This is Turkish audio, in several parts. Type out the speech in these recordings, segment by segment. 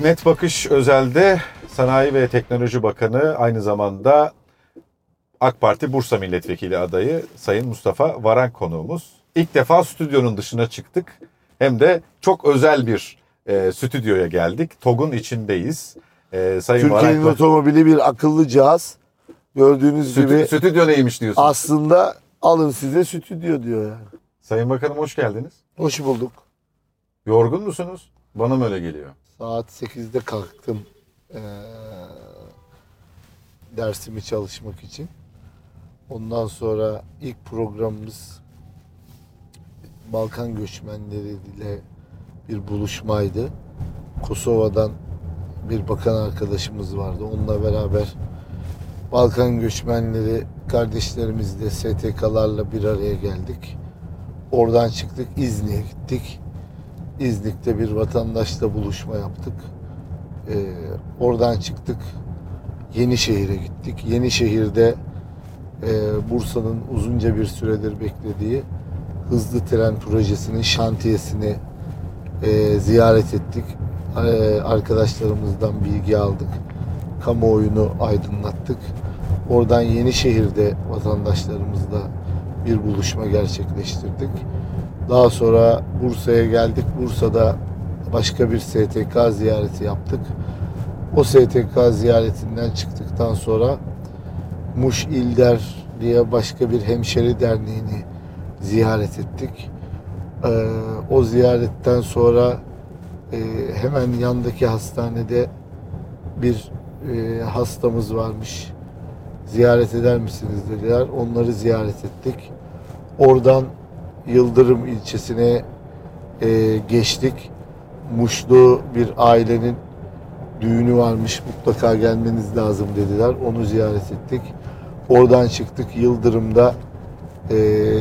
Net Bakış Özel'de Sanayi ve Teknoloji Bakanı aynı zamanda AK Parti Bursa Milletvekili adayı Sayın Mustafa Varank konuğumuz. İlk defa stüdyonun dışına çıktık. Hem de çok özel bir e, stüdyoya geldik. TOG'un içindeyiz. E, Sayın Türkiye'nin Varank- otomobili bir akıllı cihaz. Gördüğünüz Stü- gibi stüdyo neymiş diyorsunuz? aslında alın size stüdyo diyor yani. Sayın Bakanım hoş geldiniz. Hoş bulduk. Yorgun musunuz? Bana mı öyle geliyor? Saat 8'de kalktım eee, dersimi çalışmak için. Ondan sonra ilk programımız Balkan göçmenleriyle bir buluşmaydı. Kosova'dan bir bakan arkadaşımız vardı. Onunla beraber Balkan göçmenleri kardeşlerimizle STK'larla bir araya geldik. Oradan çıktık İznik'e gittik. İznik'te bir vatandaşla buluşma yaptık. Ee, oradan çıktık. Yenişehir'e gittik. Yenişehir'de e, Bursa'nın uzunca bir süredir beklediği hızlı tren projesinin şantiyesini e, ziyaret ettik. E, arkadaşlarımızdan bilgi aldık. Kamuoyunu aydınlattık. Oradan Yenişehir'de vatandaşlarımızla bir buluşma gerçekleştirdik. Daha sonra Bursa'ya geldik. Bursa'da başka bir STK ziyareti yaptık. O STK ziyaretinden çıktıktan sonra Muş İlder diye başka bir hemşeri derneğini ziyaret ettik. Ee, o ziyaretten sonra e, hemen yandaki hastanede bir e, hastamız varmış. Ziyaret eder misiniz dediler. Onları ziyaret ettik. Oradan Yıldırım ilçesine e, geçtik. Muşlu bir ailenin düğünü varmış. Mutlaka gelmeniz lazım dediler. Onu ziyaret ettik. Oradan çıktık Yıldırım'da e,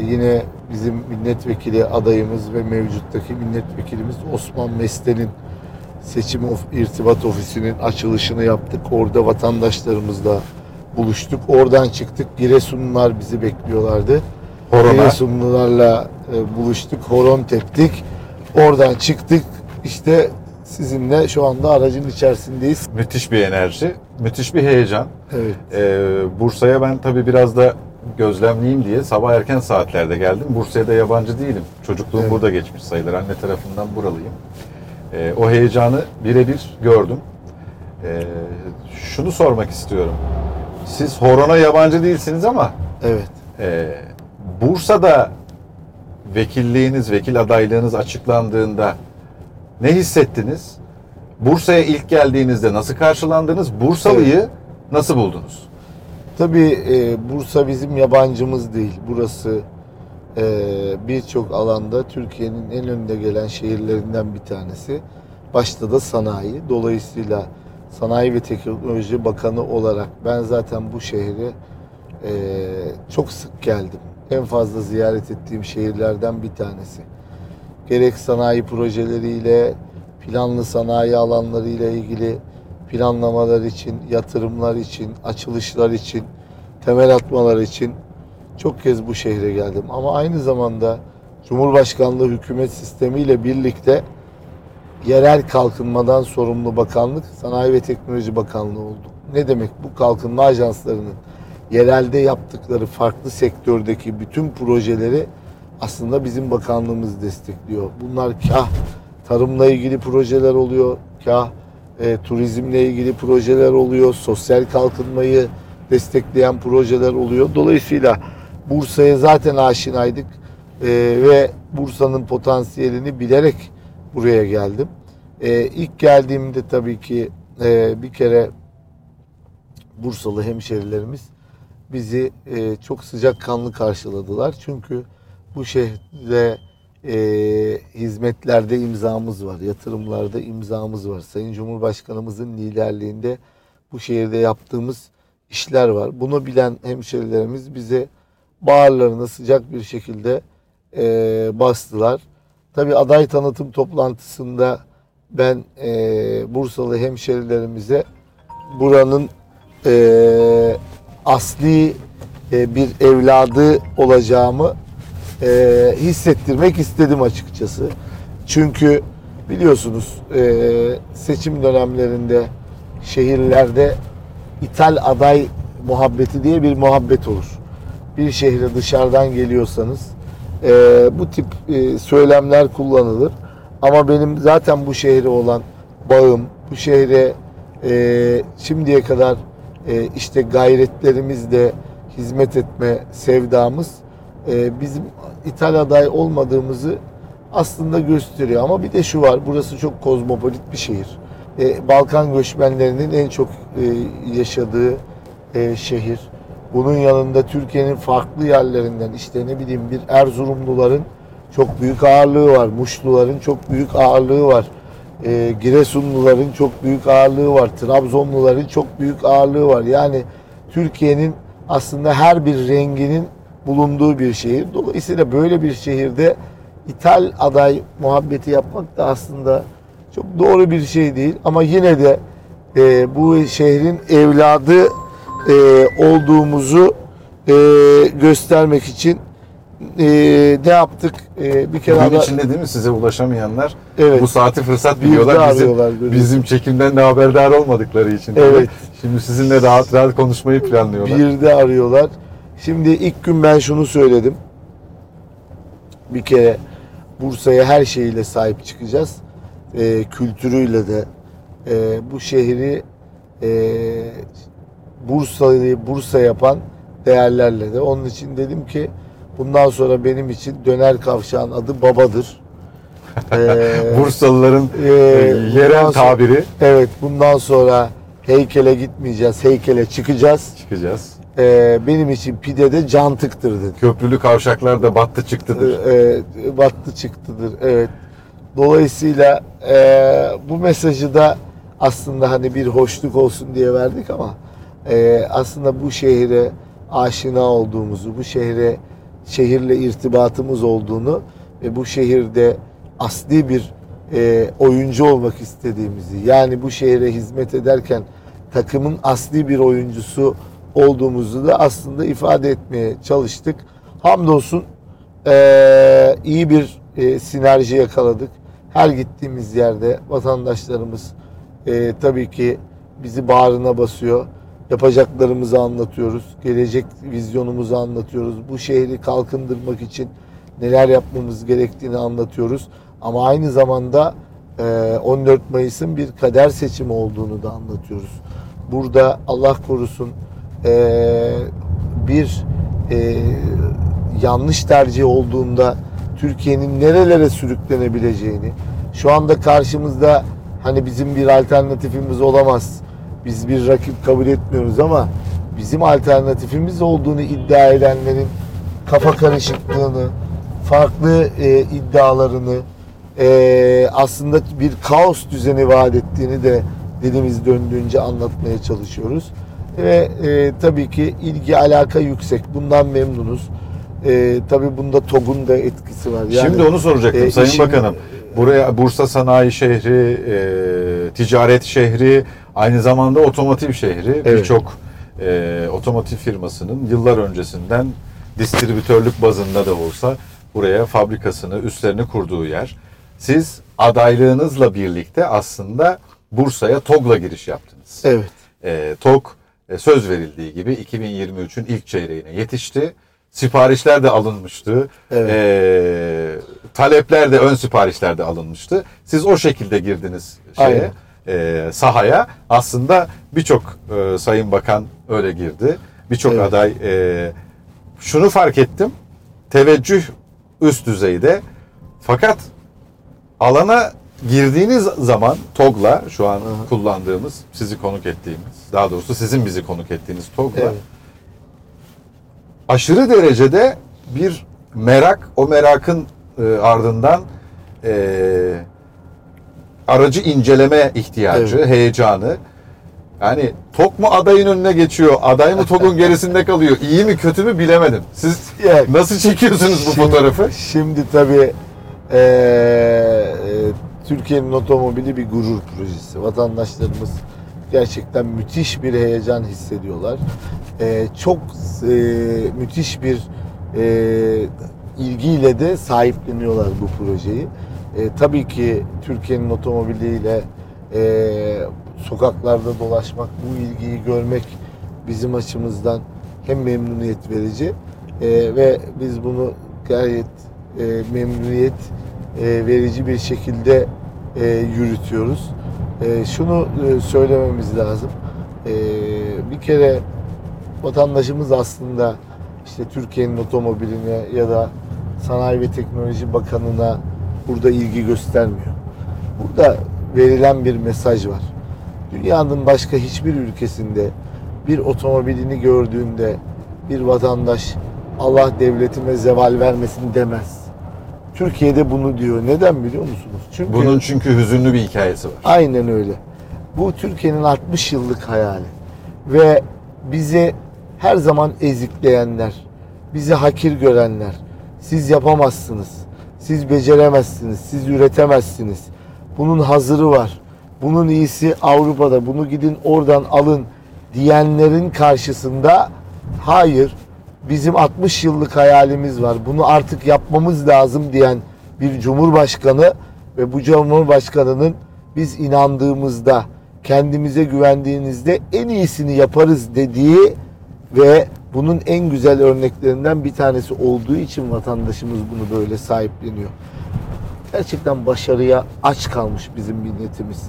yine bizim milletvekili adayımız ve mevcuttaki milletvekilimiz Osman Mesten'in seçim of, irtibat ofisinin açılışını yaptık. Orada vatandaşlarımızla buluştuk. Oradan çıktık. Giresunlular bizi bekliyorlardı. Horona. Giresunlularla e, buluştuk. Horon teptik. Oradan çıktık. İşte sizinle şu anda aracın içerisindeyiz. Müthiş bir enerji, müthiş bir heyecan. Evet. Ee, Bursa'ya ben tabii biraz da gözlemleyeyim diye sabah erken saatlerde geldim. Bursa'ya da yabancı değilim. Çocukluğum Evet. burada geçmiş sayılır. Anne tarafından buralıyım. Ee, o heyecanı birebir gördüm. Ee, şunu sormak istiyorum. Siz Horon'a yabancı değilsiniz ama Evet. e, Bursa'da vekilliğiniz, vekil adaylığınız açıklandığında ne hissettiniz? Bursa'ya ilk geldiğinizde nasıl karşılandınız? Bursalıyı nasıl buldunuz? Tabii e, Bursa bizim yabancımız değil. Burası e, birçok alanda Türkiye'nin en önde gelen şehirlerinden bir tanesi. Başta da sanayi. Dolayısıyla Sanayi ve Teknoloji Bakanı olarak ben zaten bu şehre e, çok sık geldim. En fazla ziyaret ettiğim şehirlerden bir tanesi. Gerek sanayi projeleriyle, planlı sanayi alanlarıyla ilgili planlamalar için, yatırımlar için, açılışlar için, temel atmalar için çok kez bu şehre geldim. Ama aynı zamanda Cumhurbaşkanlığı hükümet sistemiyle birlikte yerel kalkınmadan sorumlu bakanlık Sanayi ve Teknoloji Bakanlığı oldu. Ne demek bu kalkınma ajanslarının yerelde yaptıkları farklı sektördeki bütün projeleri aslında bizim bakanlığımız destekliyor. Bunlar kah tarımla ilgili projeler oluyor, kah e, turizmle ilgili projeler oluyor, sosyal kalkınmayı destekleyen projeler oluyor. Dolayısıyla Bursa'ya zaten aşinaydık e, ve Bursa'nın potansiyelini bilerek buraya geldim. E, ilk geldiğimde tabii ki e, bir kere Bursalı hemşerilerimiz bizi e, çok sıcakkanlı karşıladılar. Çünkü bu şehre e, hizmetlerde imzamız var, yatırımlarda imzamız var. Sayın Cumhurbaşkanımızın liderliğinde bu şehirde yaptığımız işler var. Bunu bilen hemşerilerimiz bize bağırlarını sıcak bir şekilde e, bastılar. Tabii aday tanıtım toplantısında ben e, Bursalı hemşerilerimize buranın e, asli e, bir evladı olacağımı e, hissettirmek istedim açıkçası. Çünkü biliyorsunuz e, seçim dönemlerinde şehirlerde ithal aday muhabbeti diye bir muhabbet olur. Bir şehre dışarıdan geliyorsanız bu tip söylemler kullanılır. Ama benim zaten bu şehre olan bağım, bu şehre şimdiye kadar e, işte gayretlerimizle hizmet etme sevdamız e, bizim ithal aday olmadığımızı aslında gösteriyor. Ama bir de şu var, burası çok kozmopolit bir şehir. E, Balkan göçmenlerinin en çok e, yaşadığı şehir. Bunun yanında Türkiye'nin farklı yerlerinden işte ne bileyim bir Erzurumluların çok büyük ağırlığı var. Muşluların çok büyük ağırlığı var. E, Giresunluların çok büyük ağırlığı var. Trabzonluların çok büyük ağırlığı var. Yani Türkiye'nin aslında her bir renginin bulunduğu bir şehir. Dolayısıyla böyle bir şehirde ithal aday muhabbeti yapmak da aslında çok doğru bir şey değil. Ama yine de e, bu şehrin evladı e, olduğumuzu e, göstermek için e, ne yaptık? E, bir kere Bugün daha- içinde değil mi size ulaşamayanlar Evet. bu saati fırsat biliyorlar. Bizim, böyle. bizim çekimden de haberdar olmadıkları için. Evet. Şimdi sizinle rahat rahat konuşmayı planlıyorlar. Bir de arıyorlar. Şimdi ilk gün ben şunu söyledim. Bir kere Bursa'ya her şeyiyle sahip çıkacağız. Ee, kültürüyle de e, bu şehri e, Bursa'yı Bursa yapan değerlerle de. Onun için dedim ki bundan sonra benim için döner kavşağın adı babadır. Ee, Bursalıların e, e, yerel sonra- tabiri Evet bundan sonra heykele gitmeyeceğiz. Heykele çıkacağız. çıkacağız. Ee, benim için pide de cantıktır dedi. Köprülü kavşaklar da battı çıktıdır. Ee, battı çıktıdır. Evet. Dolayısıyla e, bu mesajı da aslında hani bir hoşluk olsun diye verdik ama e, aslında bu şehre aşina olduğumuzu, bu şehre şehirle irtibatımız olduğunu ve bu şehirde asli bir e, oyuncu olmak istediğimizi yani bu şehre hizmet ederken takımın asli bir oyuncusu olduğumuzu da aslında ifade etmeye çalıştık. Hamdolsun ee, iyi bir e, sinerji yakaladık. Her gittiğimiz yerde vatandaşlarımız e, tabii ki bizi bağrına basıyor. Yapacaklarımızı anlatıyoruz. Gelecek vizyonumuzu anlatıyoruz. Bu şehri kalkındırmak için neler yapmamız gerektiğini anlatıyoruz. Ama aynı zamanda e, 14 Mayıs'ın bir kader seçimi olduğunu da anlatıyoruz. Burada Allah korusun e, bir e, yanlış tercih olduğunda Türkiye'nin nerelere sürüklenebileceğini şu anda karşımızda hani bizim bir alternatifimiz olamaz. Biz bir rakip kabul etmiyoruz ama bizim alternatifimiz olduğunu iddia edenlerin kafa karışıklığını, farklı e, iddialarını, e, aslında bir kaos düzeni vaat ettiğini de dilimiz döndüğünce anlatmaya çalışıyoruz. Ve e, tabii ki ilgi alaka yüksek. Bundan memnunuz. E, tabii bunda TOG'un da etkisi var. Yani, Şimdi onu soracaktım e, Sayın işin- Bakanım. Buraya Bursa Sanayi Şehri, e, ticaret şehri, aynı zamanda otomotiv şehri. Evet. Birçok e, otomotiv firmasının yıllar öncesinden distribütörlük bazında da olsa buraya fabrikasını, üstlerini kurduğu yer. Siz adaylığınızla birlikte aslında Bursa'ya TOG'la giriş yaptınız. Evet. E, TOG e, söz verildiği gibi 2023'ün ilk çeyreğine yetişti. Siparişler de alınmıştı. Evet. E, talepler de ön siparişler de alınmıştı. Siz o şekilde girdiniz şeye, e, sahaya. Aslında birçok e, sayın bakan öyle girdi. Birçok Evet. aday e, şunu fark ettim. Teveccüh üst düzeyde. Fakat alana girdiğiniz zaman TOG'la şu an kullandığımız, sizi konuk ettiğimiz, daha doğrusu sizin bizi konuk ettiğiniz TOG'la Evet. aşırı derecede bir merak, o merakın e, ardından e, aracı inceleme ihtiyacı, Evet. heyecanı. Yani TOG mu adayın önüne geçiyor, aday mı TOG'un gerisinde kalıyor, iyi mi kötü mü bilemedim. Siz Ya, nasıl çekiyorsunuz bu Şimdi- fotoğrafı? Şimdi tabii eee, e, Türkiye'nin otomobili bir gurur projesi. Vatandaşlarımız gerçekten müthiş bir heyecan hissediyorlar. Eee, çok eee, müthiş bir eee, ilgiyle de sahipleniyorlar bu projeyi. E, tabii ki Türkiye'nin otomobiliyle e, sokaklarda dolaşmak, bu ilgiyi görmek bizim açımızdan hem memnuniyet verici e, ve biz bunu gayet e, memnuniyet e, verici bir şekilde e, yürütüyoruz. E, şunu e, söylememiz lazım. E, bir kere vatandaşımız aslında işte Türkiye'nin otomobiline ya da Sanayi ve Teknoloji Bakanı'na burada ilgi göstermiyor. Burada verilen bir mesaj var. Dünyanın başka hiçbir ülkesinde bir otomobilini gördüğünde bir vatandaş Allah devletime zeval vermesin demez. Türkiye'de bunu diyor. Neden biliyor musunuz? Çünkü Bunun çünkü hüzünlü bir hikayesi var. Aynen öyle. Bu Türkiye'nin 60 yıllık hayali. Ve bizi her zaman ezikleyenler, bizi hakir görenler, siz yapamazsınız, siz beceremezsiniz, siz üretemezsiniz. Bunun hazırı var. Bunun iyisi Avrupa'da. Bunu gidin oradan alın diyenlerin karşısında hayır bizim 60 yıllık hayalimiz var. Bunu artık yapmamız lazım diyen bir cumhurbaşkanı ve bu cumhurbaşkanının biz inandığımızda, kendimize güvendiğinizde en iyisini yaparız dediği ve bunun en güzel örneklerinden bir tanesi olduğu için vatandaşımız bunu böyle sahipleniyor. Gerçekten başarıya aç kalmış bizim milletimiz.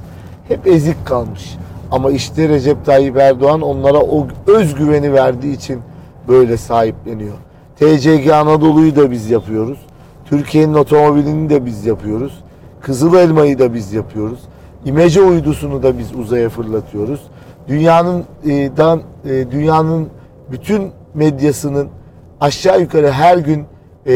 Hep ezik kalmış. Ama işte Recep Tayyip Erdoğan onlara o özgüveni verdiği için böyle sahipleniyor. TCG Anadolu'yu da biz yapıyoruz. Türkiye'nin otomobilini de biz yapıyoruz. Kızıl Elma'yı da biz yapıyoruz. İmece uydusunu da biz uzaya fırlatıyoruz. Dünyanın e, dan, e, dünyanın bütün medyasının aşağı yukarı her gün e,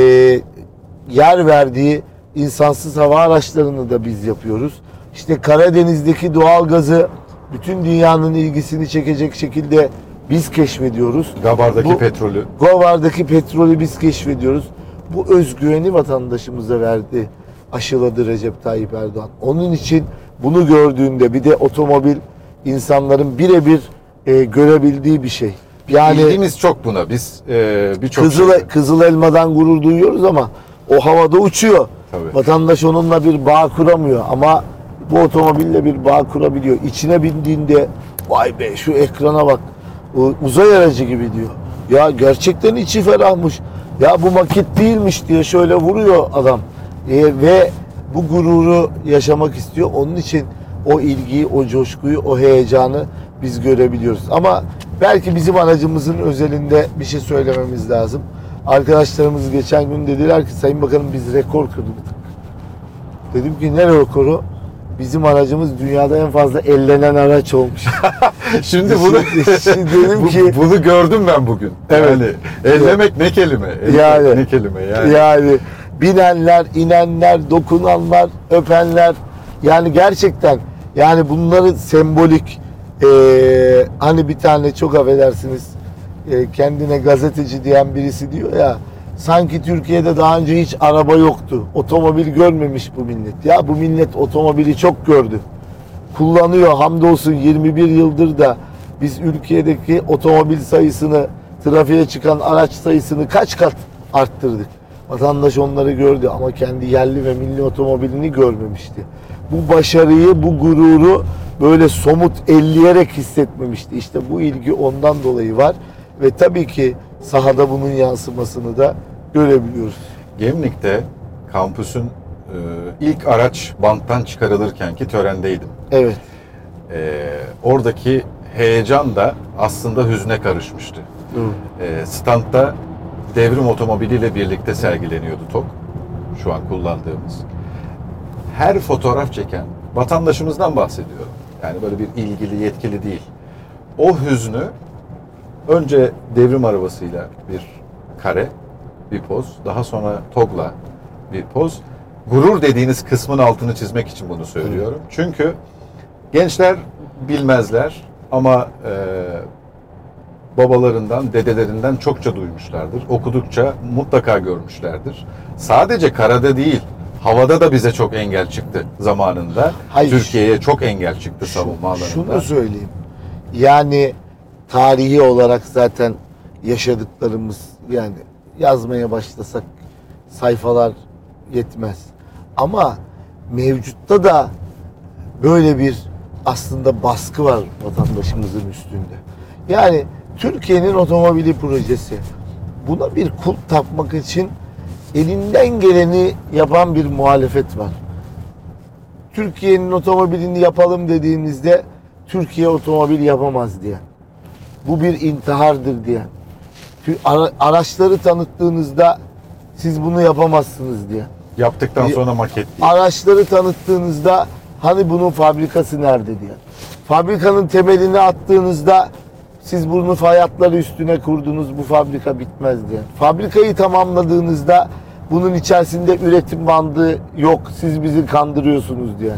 yer verdiği insansız hava araçlarını da biz yapıyoruz. İşte Karadeniz'deki doğal gazı bütün dünyanın ilgisini çekecek şekilde biz keşfediyoruz. Gabar'daki Bu- petrolü. Govar'daki petrolü biz keşfediyoruz. Bu özgüveni vatandaşımıza verdi, aşıladı Recep Tayyip Erdoğan. Onun için bunu gördüğünde bir de otomobil insanların birebir e, görebildiği bir şey. Yani Bildiğimiz çok buna. Biz e, birçok Kızıl, şeyde- Kızıl Elma'dan gurur duyuyoruz ama o havada uçuyor. Tabii. Vatandaş onunla bir bağ kuramıyor ama bu otomobille bir bağ kurabiliyor. İçine bindiğinde vay be şu ekrana bak uzay aracı gibi diyor. Ya gerçekten içi ferahmış. Ya bu maket değilmiş diye şöyle vuruyor adam. E, ve bu gururu yaşamak istiyor. Onun için o ilgiyi, o coşkuyu, o heyecanı biz görebiliyoruz. Ama belki bizim aracımızın özelinde bir şey söylememiz lazım. Arkadaşlarımız geçen gün dediler ki Sayın Bakanım biz rekor kırdık. Dedim ki ne rekoru? Bizim aracımız dünyada en fazla ellenen araç olmuş. Şimdi bunu Şimdi dedim bu- ki- bunu gördüm ben bugün. Evet. Yani ellemek ne kelime? Ellemek Yani. ne kelime yani. Yani binenler, inenler, dokunanlar, öpenler yani gerçekten yani bunları sembolik eee, hani bir tane çok affedersiniz eee, kendine gazeteci diyen birisi diyor ya sanki Türkiye'de daha önce hiç araba yoktu. Otomobil görmemiş bu millet. Ya bu millet otomobili çok gördü. Kullanıyor hamdolsun 21 yıldır da biz ülkedeki otomobil sayısını trafiğe çıkan araç sayısını kaç kat arttırdık. Vatandaş onları gördü ama kendi yerli ve milli otomobilini görmemişti. Bu başarıyı, bu gururu böyle somut elleyerek hissetmemişti. İşte bu ilgi ondan dolayı var ve tabii ki sahada bunun yansımasını da görebiliyoruz. Gemlik'te kampüsün e, ilk araç banttan çıkarılırken ki törendeydim. Evet. E, oradaki heyecan da aslında hüzne karışmıştı. E, standta devrim otomobiliyle birlikte sergileniyordu TOK. Şu an kullandığımız. Her fotoğraf çeken vatandaşımızdan bahsediyorum. Yani böyle bir ilgili, yetkili değil. O hüznü önce devrim arabasıyla bir kare, bir poz. Daha sonra TOG'la bir poz. Gurur dediğiniz kısmın altını çizmek için bunu söylüyorum. Çünkü gençler bilmezler ama e, babalarından, dedelerinden çokça duymuşlardır. Okudukça mutlaka görmüşlerdir. Sadece karada değil, havada da bize çok engel çıktı zamanında. Hayır. Türkiye'ye çok engel çıktı savunma alanında. Şunu söyleyeyim. Yani tarihi olarak zaten yaşadıklarımız yani yazmaya başlasak sayfalar yetmez. Ama mevcutta da böyle bir aslında baskı var vatandaşımızın üstünde. Yani Türkiye'nin otomobili projesi buna bir kulp tapmak için elinden geleni yapan bir muhalefet var. Türkiye'nin otomobilini yapalım dediğimizde Türkiye otomobil yapamaz diye. Bu bir intihardır diye. Ara- Araçları tanıttığınızda siz bunu yapamazsınız diye. Yaptıktan sonra maket değil. Araçları tanıttığınızda hani bunun fabrikası nerede diye. Fabrikanın temelini attığınızda siz bunu fayatları üstüne kurdunuz bu fabrika bitmez diye. Fabrikayı tamamladığınızda bunun içerisinde üretim bandı yok siz bizi kandırıyorsunuz diye.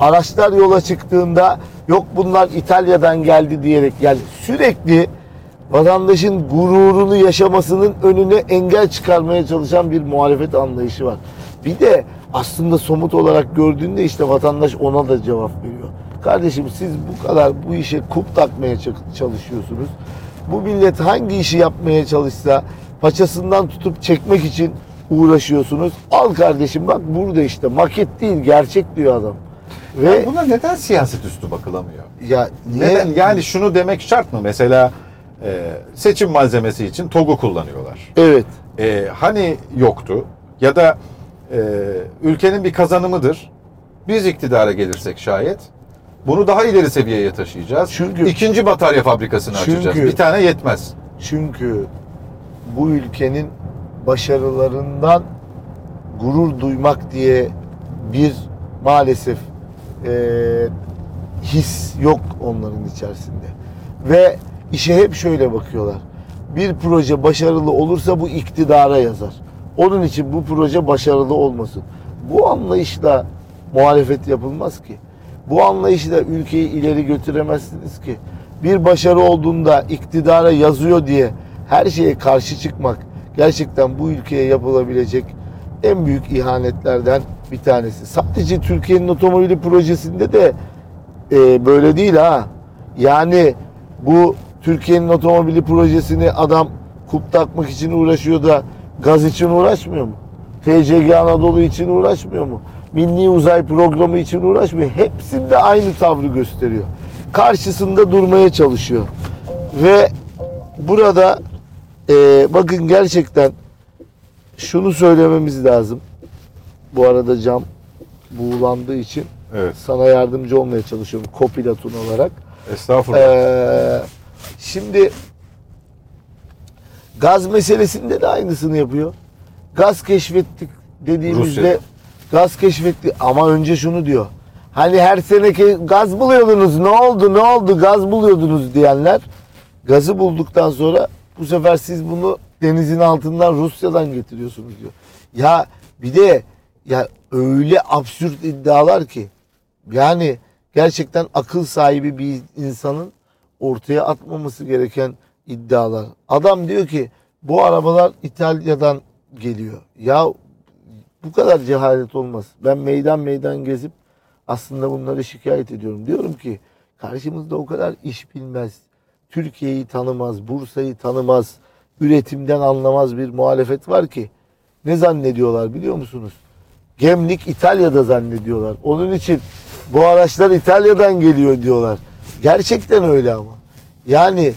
Araçlar yola çıktığında yok bunlar İtalya'dan geldi diyerek yani sürekli vatandaşın gururunu yaşamasının önüne engel çıkarmaya çalışan bir muhalefet anlayışı var. Bir de aslında somut olarak gördüğünde işte vatandaş ona da cevap veriyor. Kardeşim siz bu kadar bu işe kup takmaya çalışıyorsunuz. Bu millet hangi işi yapmaya çalışsa paçasından tutup çekmek için uğraşıyorsunuz. Al kardeşim bak burada işte maket değil gerçek diyor adam. Ve Buna neden siyaset üstü bakılamıyor? ya niye Neden? Yani şunu demek şart mı? Mesela e, seçim malzemesi için TOG'u kullanıyorlar. evet E, hani yoktu ya da e, ülkenin bir kazanımıdır. Biz iktidara gelirsek şayet bunu daha ileri seviyeye taşıyacağız. Çünkü- ikinci batarya fabrikasını Çünkü- açacağız. Bir tane yetmez. Çünkü bu ülkenin başarılarından gurur duymak diye bir maalesef eee, his yok onların içerisinde. Ve işe hep şöyle bakıyorlar. Bir proje başarılı olursa bu iktidara yazar. Onun için bu proje başarılı olmasın. Bu anlayışla muhalefet yapılmaz ki. Bu anlayışla ülkeyi ileri götüremezsiniz ki. Bir başarı olduğunda iktidara yazıyor diye her şeye karşı çıkmak gerçekten bu ülkeye yapılabilecek en büyük ihanetlerden bir tanesi. Sadece Türkiye'nin otomobili projesinde de e, böyle değil ha. Yani bu Türkiye'nin otomobili projesini adam kup takmak için uğraşıyor da gaz için uğraşmıyor mu? TCG Anadolu için uğraşmıyor mu? Milli Uzay Programı için uğraşmıyor. Hepsinde aynı tavrı gösteriyor. Karşısında durmaya çalışıyor. Ve burada e, bakın gerçekten şunu söylememiz lazım. Bu arada cam buğulandığı için Evet. sana yardımcı olmaya çalışıyorum kopilotun olarak. Estağfurullah. Ee, şimdi gaz meselesinde de aynısını yapıyor. Gaz keşfettik dediğimizde Rusya'da. gaz keşfetti ama önce şunu diyor. Hani her sene gaz buluyordunuz ne oldu ne oldu gaz buluyordunuz diyenler gazı bulduktan sonra bu sefer siz bunu denizin altından Rusya'dan getiriyorsunuz diyor. Ya bir de ya öyle absürt iddialar ki yani gerçekten akıl sahibi bir insanın ortaya atmaması gereken iddialar. Adam diyor ki bu arabalar İtalya'dan geliyor. Ya bu kadar cehalet olmaz. Ben meydan meydan gezip aslında bunları şikayet ediyorum. Diyorum ki karşımızda o kadar iş bilmez, Türkiye'yi tanımaz, Bursa'yı tanımaz, üretimden anlamaz bir muhalefet var ki ne zannediyorlar biliyor musunuz? Gemlik İtalya'da zannediyorlar. Onun için bu araçlar İtalya'dan geliyor diyorlar. Gerçekten öyle ama. Yani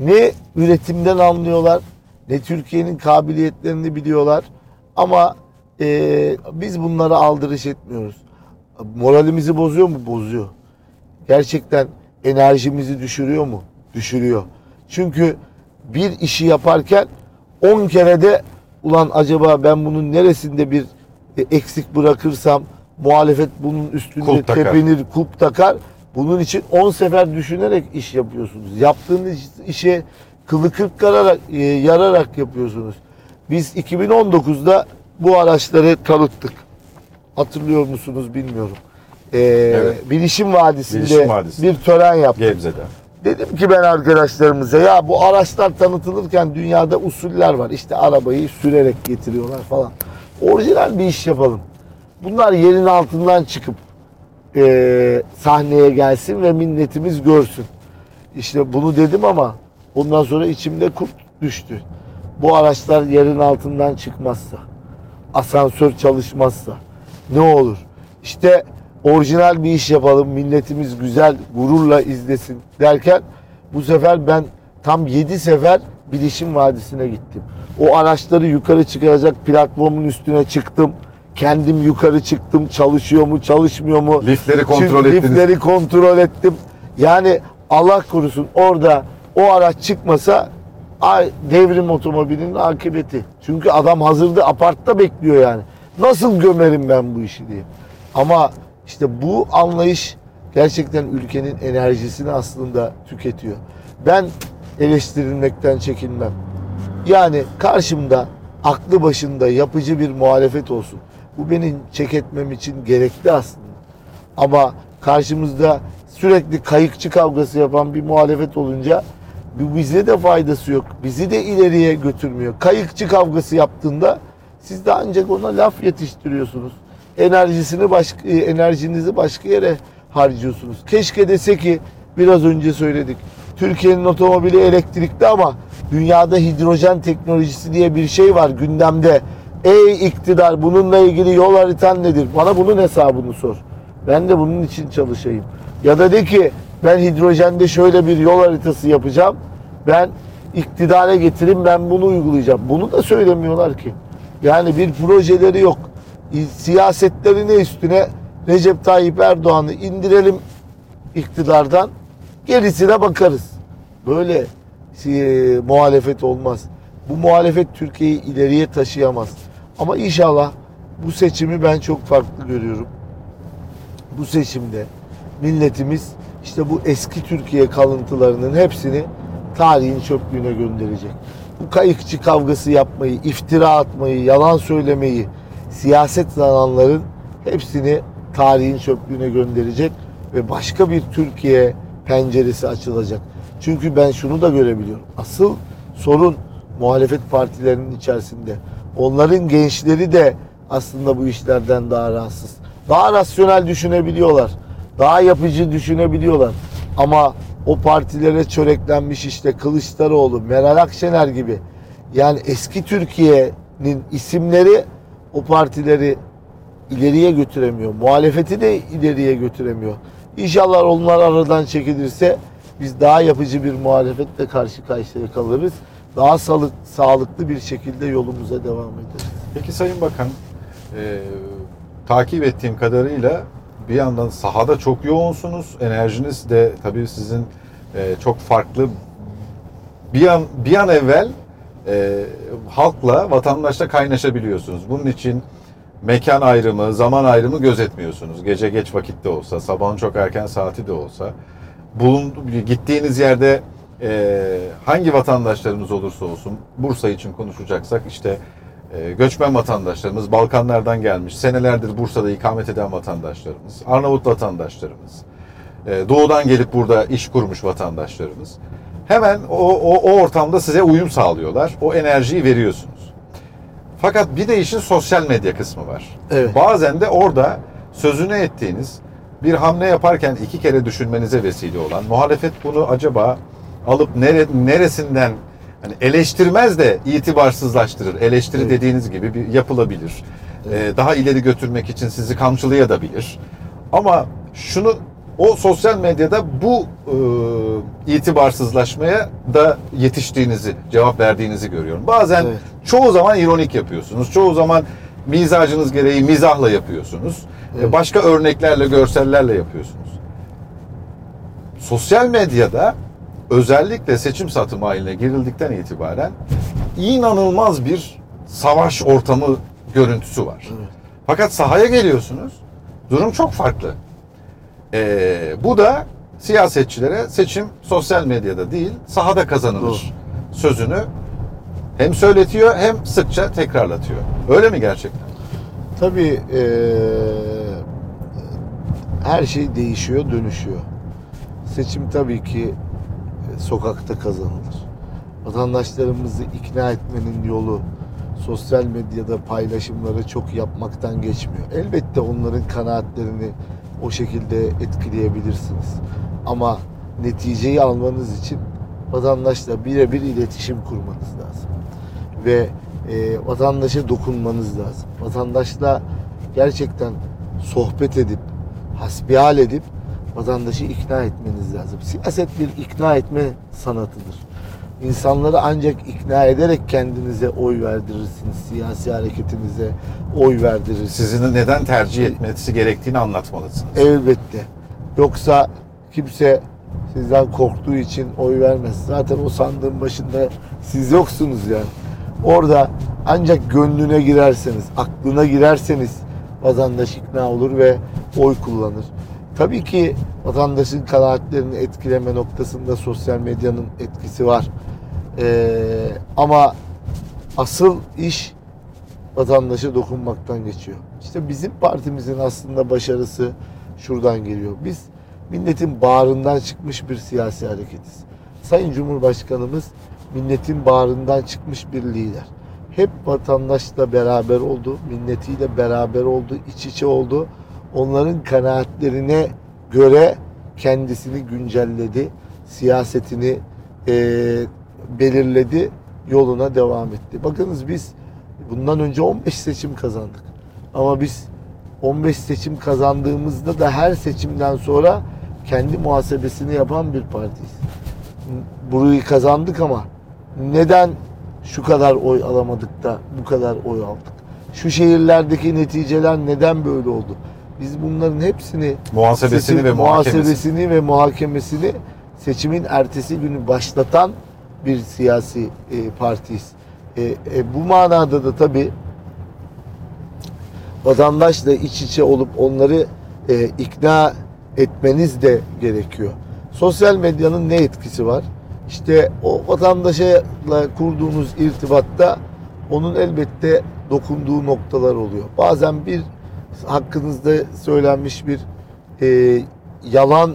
ne üretimden anlıyorlar ne Türkiye'nin kabiliyetlerini biliyorlar ama e, biz bunlara aldırış etmiyoruz. Moralimizi bozuyor mu? Bozuyor. Gerçekten enerjimizi düşürüyor mu? Düşürüyor. Çünkü bir işi yaparken 10 kere de ulan acaba ben bunun neresinde bir e, eksik bırakırsam muhalefet bunun üstünde Kulp takar. tepinir, kulp takar. Bunun için 10 sefer düşünerek iş yapıyorsunuz. Yaptığınız işe kılı kırk kararak, e, yararak yapıyorsunuz. Biz 2019'da bu araçları tanıttık. Hatırlıyor musunuz bilmiyorum. Ee, Evet. Bilişim Vadisi'nde Bilişim Vadisi. bir tören yaptık. Gebze'de. Dedim ki ben arkadaşlarımıza ya bu araçlar tanıtılırken dünyada usuller var. İşte arabayı sürerek getiriyorlar falan. Orijinal bir iş yapalım. Bunlar yerin altından çıkıp eee, sahneye gelsin ve milletimiz görsün. İşte bunu dedim ama ondan sonra içimde kurt düştü. Bu araçlar yerin altından çıkmazsa, asansör çalışmazsa ne olur? işte orijinal bir iş yapalım, milletimiz güzel, gururla izlesin derken bu sefer ben tam 7 sefer Bilişim Vadisi'ne gittim. O araçları yukarı çıkaracak platformun üstüne çıktım. Kendim yukarı çıktım. Çalışıyor mu, çalışmıyor mu? Lifleri kontrol Çünkü ettiniz. Lifleri kontrol ettim. Yani Allah korusun orada o araç çıkmasa ay- devrim otomobilinin akıbeti. Çünkü adam hazırda apartta bekliyor yani. Nasıl gömerim ben bu işi diye. Ama işte bu anlayış gerçekten ülkenin enerjisini aslında tüketiyor. Ben eleştirilmekten çekinmem. Yani karşımda aklı başında yapıcı bir muhalefet olsun. Bu benim çek etmem için gerekli aslında. Ama karşımızda sürekli kayıkçı kavgası yapan bir muhalefet olunca bize de faydası yok. Bizi de ileriye götürmüyor. Kayıkçı kavgası yaptığında siz de ancak ona laf yetiştiriyorsunuz. Enerjisini başka enerjinizi başka yere harcıyorsunuz. Keşke dese ki biraz önce söyledik. Türkiye'nin otomobili elektrikli ama dünyada hidrojen teknolojisi diye bir şey var gündemde. Ey iktidar bununla ilgili yol haritan nedir? Bana bunun hesabını sor. Ben de bunun için çalışayım. Ya da de ki ben hidrojende şöyle bir yol haritası yapacağım. Ben iktidara getireyim ben bunu uygulayacağım. Bunu da söylemiyorlar ki. Yani bir projeleri yok. Siyasetleri ne üstüne Recep Tayyip Erdoğan'ı indirelim iktidardan gerisine bakarız. Böyle e, muhalefet olmaz. Bu muhalefet Türkiye'yi ileriye taşıyamaz. Ama inşallah bu seçimi ben çok farklı görüyorum. Bu seçimde milletimiz işte bu eski Türkiye kalıntılarının hepsini tarihin çöplüğüne gönderecek. Bu kayıkçı kavgası yapmayı, iftira atmayı, yalan söylemeyi, siyaset zananların hepsini tarihin çöplüğüne gönderecek ve başka bir Türkiye penceresi açılacak. Çünkü ben şunu da görebiliyorum. Asıl sorun muhalefet partilerinin içerisinde. Onların gençleri de aslında bu işlerden daha rahatsız. Daha rasyonel düşünebiliyorlar. Daha yapıcı düşünebiliyorlar. Ama o partilere çöreklenmiş işte Kılıçdaroğlu, Meral Akşener gibi yani eski Türkiye'nin isimleri o partileri ileriye götüremiyor. Muhalefeti de ileriye götüremiyor. İnşallah onlar aradan çekilirse biz daha yapıcı bir muhalefetle karşı karşıya kalırız. Daha sağlık, sağlıklı bir şekilde yolumuza devam ederiz. Peki Sayın Bakan, e, takip ettiğim kadarıyla bir yandan sahada çok yoğunsunuz. Enerjiniz de tabii sizin e, çok farklı. Bir an bir an evvel e, halkla, vatandaşla kaynaşabiliyorsunuz. Bunun için mekan ayrımı, zaman ayrımı gözetmiyorsunuz. Gece geç vakitte olsa, sabahın çok erken saati de olsa. Bulun, gittiğiniz yerde e, hangi vatandaşlarımız olursa olsun, Bursa için konuşacaksak işte e, göçmen vatandaşlarımız, Balkanlardan gelmiş, senelerdir Bursa'da ikamet eden vatandaşlarımız, Arnavut vatandaşlarımız, e, doğudan gelip burada iş kurmuş vatandaşlarımız. Hemen o, o, o ortamda size uyum sağlıyorlar. O enerjiyi veriyorsunuz. Fakat bir de işin sosyal medya kısmı var. Evet. Bazen de orada sözünü ettiğiniz bir hamle yaparken iki kere düşünmenize vesile olan muhalefet bunu acaba alıp nere, neresinden hani eleştirmez de itibarsızlaştırır. Eleştiri Evet. dediğiniz gibi bir yapılabilir. Evet. Ee, daha ileri götürmek için sizi kamçılayabilir. Ama şunu o sosyal medyada bu e, itibarsızlaşmaya da yetiştiğinizi, cevap verdiğinizi görüyorum. Bazen Evet. çoğu zaman ironik yapıyorsunuz. Çoğu zaman mizacınız gereği mizahla yapıyorsunuz. E, Evet. Başka örneklerle, görsellerle yapıyorsunuz. Sosyal medyada özellikle seçim satımı haline girildikten itibaren inanılmaz bir savaş ortamı görüntüsü var. Evet. Fakat sahaya geliyorsunuz, durum çok farklı. Ee, bu da siyasetçilere seçim sosyal medyada değil, sahada kazanılır sözünü hem söyletiyor hem sıkça tekrarlatıyor. Öyle mi gerçekten? Tabii eee, her şey değişiyor, dönüşüyor. Seçim tabii ki e, sokakta kazanılır. Vatandaşlarımızı ikna etmenin yolu sosyal medyada paylaşımları çok yapmaktan geçmiyor. Elbette onların kanaatlerini o şekilde etkileyebilirsiniz. Ama neticeyi almanız için vatandaşla birebir iletişim kurmanız lazım. Ve e, vatandaşa dokunmanız lazım. Vatandaşla gerçekten sohbet edip, hasbihal edip vatandaşı ikna etmeniz lazım. Siyaset bir ikna etme sanatıdır. İnsanları ancak ikna ederek kendinize oy verdirirsiniz. Siyasi hareketinize oy verdirirsiniz. Sizin neden tercih etmesi gerektiğini anlatmalısınız. Elbette. Yoksa kimse sizden korktuğu için oy vermez. Zaten o sandığın başında siz yoksunuz yani. Orada ancak gönlüne girerseniz, aklına girerseniz vatandaş ikna olur ve oy kullanır. Tabii ki vatandaşın kanaatlerini etkileme noktasında sosyal medyanın etkisi var. Ee, ama asıl iş vatandaşa dokunmaktan geçiyor. İşte bizim partimizin aslında başarısı şuradan geliyor. Biz milletin bağrından çıkmış bir siyasi hareketiz. Sayın Cumhurbaşkanımız milletin bağrından çıkmış bir lider. Hep vatandaşla beraber oldu, milletiyle beraber oldu, iç içe oldu. Onların kanaatlerine göre kendisini güncelledi, siyasetini e, belirledi, yoluna devam etti. Bakınız biz bundan önce 15 seçim kazandık. Ama biz 15 seçim kazandığımızda da her seçimden sonra kendi muhasebesini yapan bir partiyiz. Burayı kazandık ama neden şu kadar oy alamadık da bu kadar oy aldık? Şu şehirlerdeki neticeler neden böyle oldu? Biz bunların hepsini Muhasebesini seçim- ve muhakemesini. muhasebesini ve muhakemesini seçimin ertesi günü başlatan bir siyasi e, partiyiz. E, e, bu manada da tabii vatandaşla iç içe olup onları e, ikna etmeniz de gerekiyor. Sosyal medyanın ne etkisi var? İşte o vatandaşla kurduğunuz irtibatta onun elbette dokunduğu noktalar oluyor. Bazen bir hakkınızda söylenmiş bir e, yalan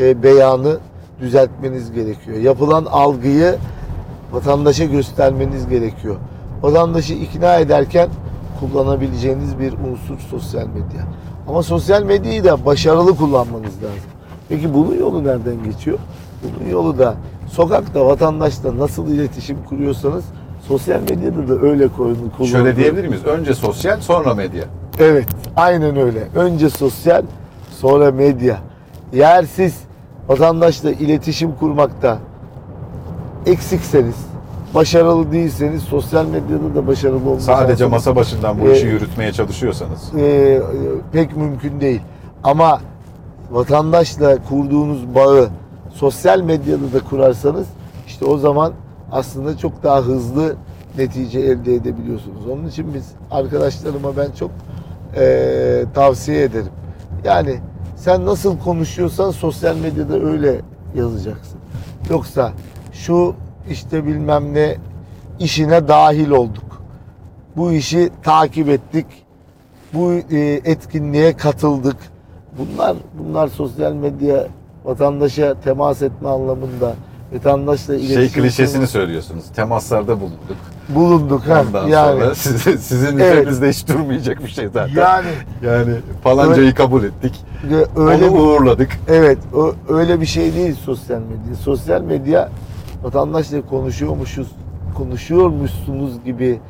e, beyanı düzeltmeniz gerekiyor. Yapılan algıyı vatandaşa göstermeniz gerekiyor. Vatandaşı ikna ederken kullanabileceğiniz bir unsur sosyal medya. Ama sosyal medyayı da başarılı kullanmanız lazım. Peki bunun yolu nereden geçiyor? Bunun yolu da sokakta vatandaşla nasıl iletişim kuruyorsanız sosyal medyada da öyle koyun kullanılıyor. Şöyle diyebilir miyiz? Önce sosyal, sonra medya. Evet, aynen öyle. Önce sosyal, sonra medya. Eğer siz vatandaşla iletişim kurmakta eksikseniz, başarılı değilseniz sosyal medyada da başarılı olma Sadece masa başından bu işi Ee, yürütmeye çalışıyorsanız. e, pek mümkün değil. Ama vatandaşla kurduğunuz bağı sosyal medyada da kurarsanız işte o zaman aslında çok daha hızlı netice elde edebiliyorsunuz. Onun için biz arkadaşlarıma ben çok e, tavsiye ederim. Yani sen nasıl konuşuyorsan sosyal medyada öyle yazacaksın. Yoksa şu işte bilmem ne işine dahil olduk. Bu işi takip ettik. Bu e, etkinliğe katıldık. Bunlar bunlar sosyal medya vatandaşa temas etme anlamında vatandaşla iletişim Şey klişesini söylüyorsunuz. Temaslarda bulunduk. Bulunduk ha. Ondan yani sonra sizin, sizin Evet. üzerinizde hiç durmayacak bir şey zaten. yani Yani falancayı kabul ettik. e, öyle Onu uğurladık. Evet, o öyle bir şey değil sosyal medya. Sosyal medya vatandaşla konuşuyormuşuz, konuşuyormuşsunuz gibi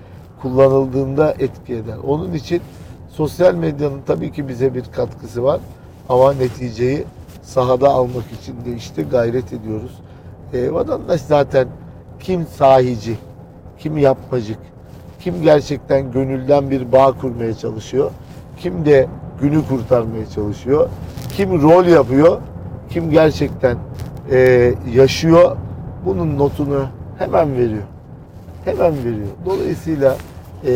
kullanıldığında etki eder. Onun için sosyal medyanın tabii ki bize bir katkısı var ama neticeyi sahada almak için de işte gayret ediyoruz. E, vatandaş zaten kim sahici, kim yapmacık, kim gerçekten gönülden bir bağ kurmaya çalışıyor, kim de günü kurtarmaya çalışıyor, kim rol yapıyor, kim gerçekten e, yaşıyor, bunun notunu hemen veriyor. Hemen veriyor. Dolayısıyla e,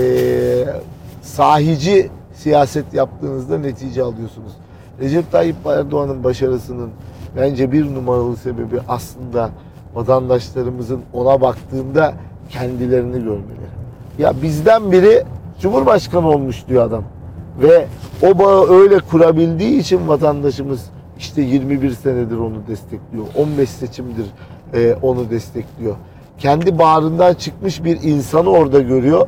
sahici siyaset yaptığınızda netice alıyorsunuz. Recep Tayyip Erdoğan'ın başarısının bence bir numaralı sebebi aslında vatandaşlarımızın ona baktığında kendilerini görmeleri. Ya bizden biri Cumhurbaşkanı olmuş diyor adam. Ve o bağı öyle kurabildiği için vatandaşımız işte 21 senedir onu destekliyor. 15 seçimdir e, onu destekliyor. Kendi bağrından çıkmış bir insanı orada görüyor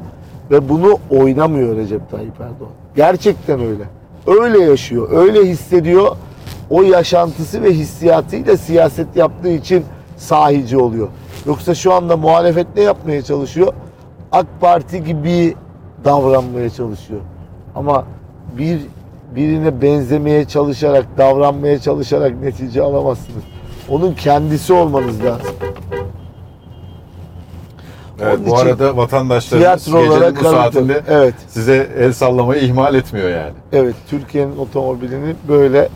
ve bunu oynamıyor Recep Tayyip Erdoğan. Gerçekten öyle. Öyle yaşıyor, öyle hissediyor. O yaşantısı ve hissiyatıyla siyaset yaptığı için sahici oluyor. Yoksa şu anda muhalefet ne yapmaya çalışıyor? AK Parti gibi davranmaya çalışıyor. Ama bir birine benzemeye çalışarak, davranmaya çalışarak netice alamazsınız. Onun kendisi olmanız lazım. Evet, Onun bu arada vatandaşlarımız gecenin bu saatinde Evet, size el sallamayı ihmal etmiyor yani. evet. Türkiye'nin otomobilinin böyle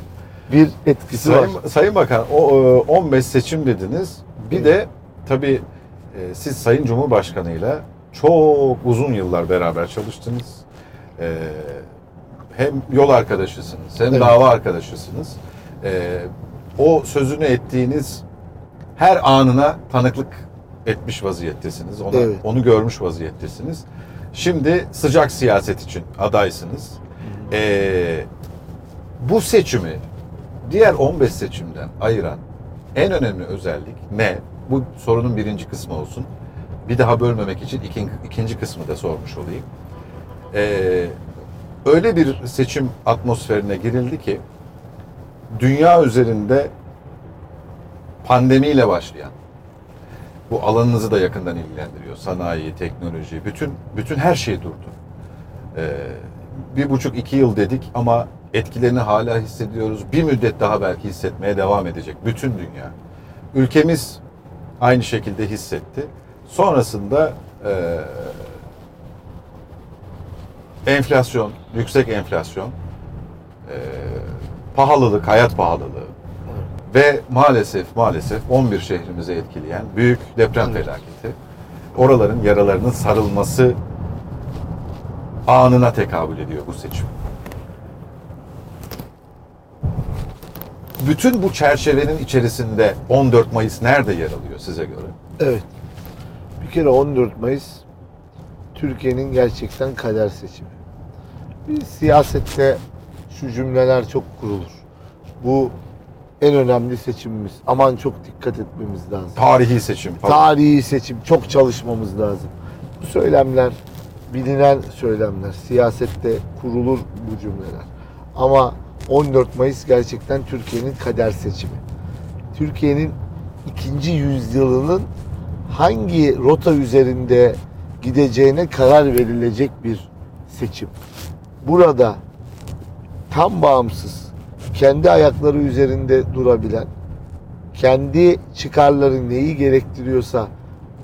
bir etkisi var. Sayın, Sayın Bakan o e, 15 seçim dediniz. Bir de tabii e, siz Sayın Cumhurbaşkanı'yla çok uzun yıllar beraber çalıştınız. E, Hem yol arkadaşısınız hem Evet. dava arkadaşısınız. E, O sözünü ettiğiniz her anına tanıklık etmiş vaziyettesiniz. Ona, Evet. Onu görmüş vaziyettesiniz. Şimdi sıcak siyaset için adaysınız. E, bu seçimi diğer 15 seçimden ayıran en önemli özellik ne? Bu sorunun birinci kısmı olsun. Bir daha bölmemek için ikinci, ikinci kısmı da sormuş olayım. Ee, öyle bir seçim atmosferine girildi ki dünya üzerinde pandemiyle başlayan bu alanınızı da yakından ilgilendiriyor. Sanayi, teknoloji, bütün bütün her şey durdu. Ee, bir buçuk iki yıl dedik ama etkilerini hala hissediyoruz. Bir müddet daha belki hissetmeye devam edecek bütün dünya. Ülkemiz aynı şekilde hissetti. Sonrasında e, enflasyon, yüksek enflasyon, e, pahalılık, hayat pahalılığı ve maalesef maalesef 11 şehrimize etkileyen büyük deprem felaketi. Oraların yaralarının sarılması anına tekabül ediyor bu seçim. Bütün bu çerçevenin içerisinde 14 Mayıs nerede yer alıyor size göre? Evet. Bir kere 14 Mayıs Türkiye'nin gerçekten kader seçimi. Bir siyasette şu cümleler çok kurulur. Bu en önemli seçimimiz. Aman çok dikkat etmemiz lazım. Tarihi seçim falan. Tarihi seçim. Çok çalışmamız lazım. Bu söylemler bilinen söylemler. Siyasette kurulur bu cümleler. Ama 14 Mayıs gerçekten Türkiye'nin kader seçimi. Türkiye'nin ikinci yüzyılının hangi rota üzerinde gideceğine karar verilecek bir seçim. Burada tam bağımsız, kendi ayakları üzerinde durabilen, kendi çıkarları neyi gerektiriyorsa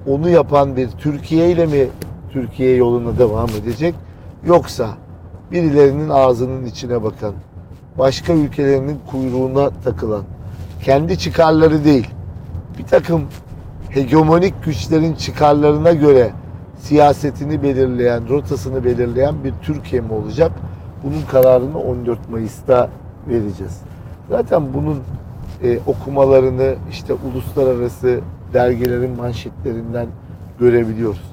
onu yapan bir Türkiye ile mi Türkiye yoluna devam edecek yoksa birilerinin ağzının içine bakan, başka ülkelerinin kuyruğuna takılan, kendi çıkarları değil, bir takım hegemonik güçlerin çıkarlarına göre siyasetini belirleyen, rotasını belirleyen bir Türkiye mi olacak? Bunun kararını 14 Mayıs'ta vereceğiz. Zaten bunun e, okumalarını işte uluslararası dergilerin manşetlerinden görebiliyoruz.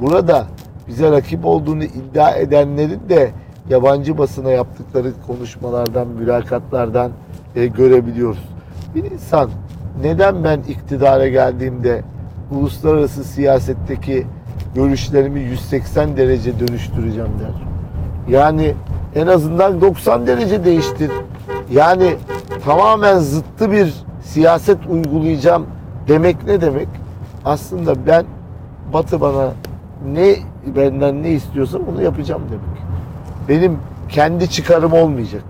Burada bize rakip olduğunu iddia edenlerin de yabancı basına yaptıkları konuşmalardan, mülakatlardan e, görebiliyoruz. Bir insan neden ben iktidara geldiğimde uluslararası siyasetteki görüşlerimi 180 derece dönüştüreceğim der. Yani en azından 90 derece değiştir. Yani tamamen zıttı bir siyaset uygulayacağım demek ne demek? Aslında ben Batı bana ne benden ne istiyorsa onu yapacağım demek. Benim kendi çıkarım olmayacak.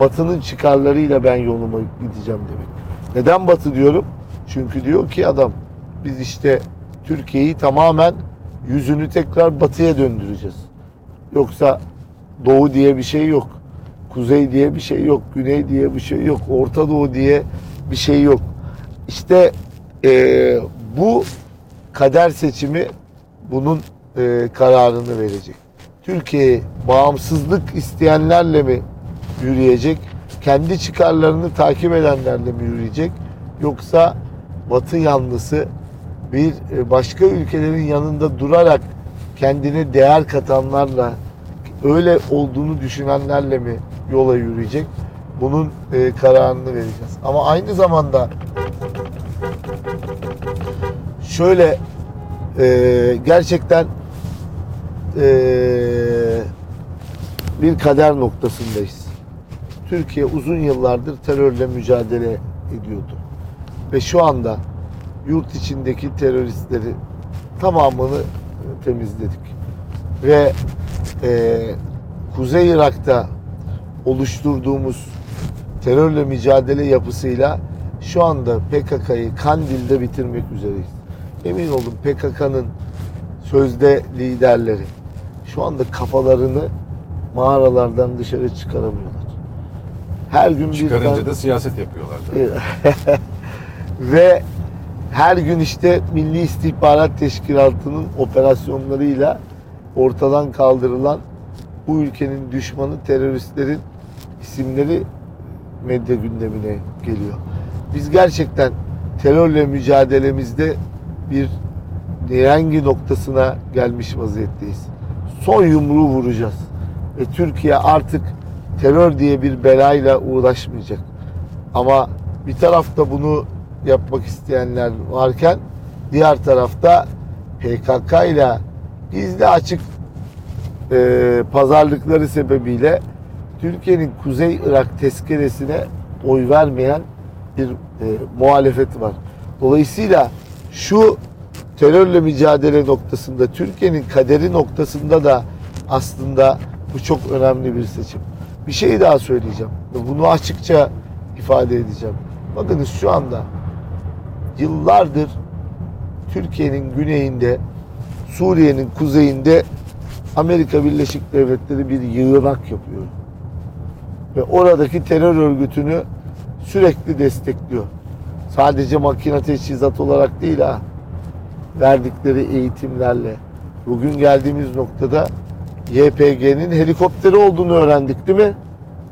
Batı'nın çıkarlarıyla ben yoluma gideceğim demek. Neden Batı diyorum? Çünkü diyor ki adam biz işte Türkiye'yi tamamen yüzünü tekrar batıya döndüreceğiz. Yoksa doğu diye bir şey yok. Kuzey diye bir şey yok. Güney diye bir şey yok. Orta Doğu diye bir şey yok. İşte eee, bu kader seçimi bunun eee, kararını verecek. Türkiye bağımsızlık isteyenlerle mi yürüyecek? Kendi çıkarlarını takip edenlerle mi yürüyecek? Yoksa Batı yanlısı bir e, başka ülkelerin yanında durarak kendine değer katanlarla öyle olduğunu düşünenlerle mi yola yürüyecek? Bunun e, kararını vereceğiz. Ama aynı zamanda şöyle e, gerçekten e, bir kader noktasındayız. Türkiye uzun yıllardır terörle mücadele ediyordu. Ve şu anda yurt içindeki teröristleri tamamını temizledik. Ve e, Kuzey Irak'ta oluşturduğumuz terörle mücadele yapısıyla şu anda PKK'yı Kandil'de bitirmek üzereyiz. Emin olun PKK'nın sözde liderleri şu anda kafalarını mağaralardan dışarı çıkaramıyorlar. Her gün bir Çıkarınca tane- da siyaset yapıyorlar. ve her gün işte Milli İstihbarat Teşkilatı'nın operasyonlarıyla ortadan kaldırılan bu ülkenin düşmanı teröristlerin isimleri medya gündemine geliyor. Biz gerçekten terörle mücadelemizde bir nirengi noktasına gelmiş vaziyetteyiz. Son yumruğu vuracağız. Ve Türkiye artık terör diye bir belayla uğraşmayacak. Ama bir tarafta bunu yapmak isteyenler varken diğer tarafta PKK ile gizli açık e, pazarlıkları sebebiyle Türkiye'nin Kuzey Irak tezkeresine oy vermeyen bir e, muhalefet var. Dolayısıyla şu terörle mücadele noktasında, Türkiye'nin kaderi noktasında da aslında bu çok önemli bir seçim. Bir şey daha söyleyeceğim. Bunu açıkça ifade edeceğim. Bakınız şu anda yıllardır Türkiye'nin güneyinde, Suriye'nin kuzeyinde Amerika Birleşik Devletleri bir yığınak yapıyor. Ve oradaki terör örgütünü sürekli destekliyor. Sadece makine teçhizat olarak değil ha. Verdikleri eğitimlerle. Bugün geldiğimiz noktada YPG'nin helikopteri olduğunu öğrendik değil mi?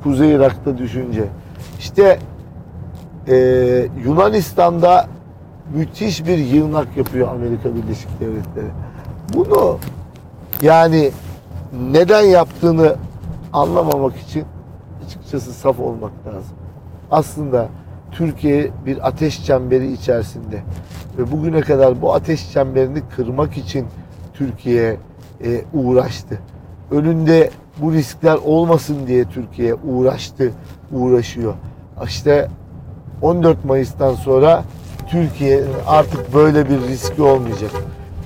Kuzey Irak'ta düşünce. İşte ee, Yunanistan'da müthiş bir yığınak yapıyor Amerika Birleşik Devletleri. Bunu yani neden yaptığını anlamamak için açıkçası saf olmak lazım. Aslında Türkiye bir ateş çemberi içerisinde ve bugüne kadar bu ateş çemberini kırmak için Türkiye e, uğraştı. Önünde bu riskler olmasın diye Türkiye uğraştı, uğraşıyor. İşte 14 Mayıs'tan sonra Türkiye artık böyle bir riski olmayacak.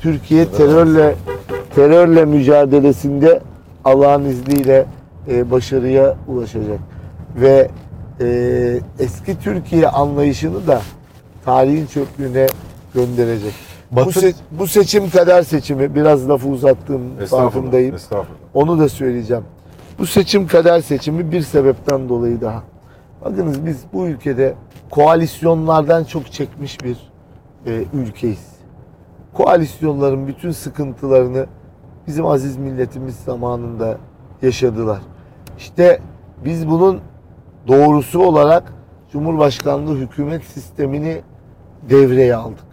Türkiye terörle terörle mücadelesinde Allah'ın izniyle e, başarıya ulaşacak ve e, eski Türkiye anlayışını da tarihin çöplüğüne gönderecek. Bu, Batı- se- bu seçim kader seçimi biraz lafı uzattığım farkındayım. Onu da söyleyeceğim. Bu seçim kader seçimi bir sebepten dolayı daha. Bakınız biz bu ülkede koalisyonlardan çok çekmiş bir e, ülkeyiz. Koalisyonların bütün sıkıntılarını bizim aziz milletimiz zamanında yaşadılar. İşte biz bunun doğrusu olarak Cumhurbaşkanlığı hükümet sistemini devreye aldık.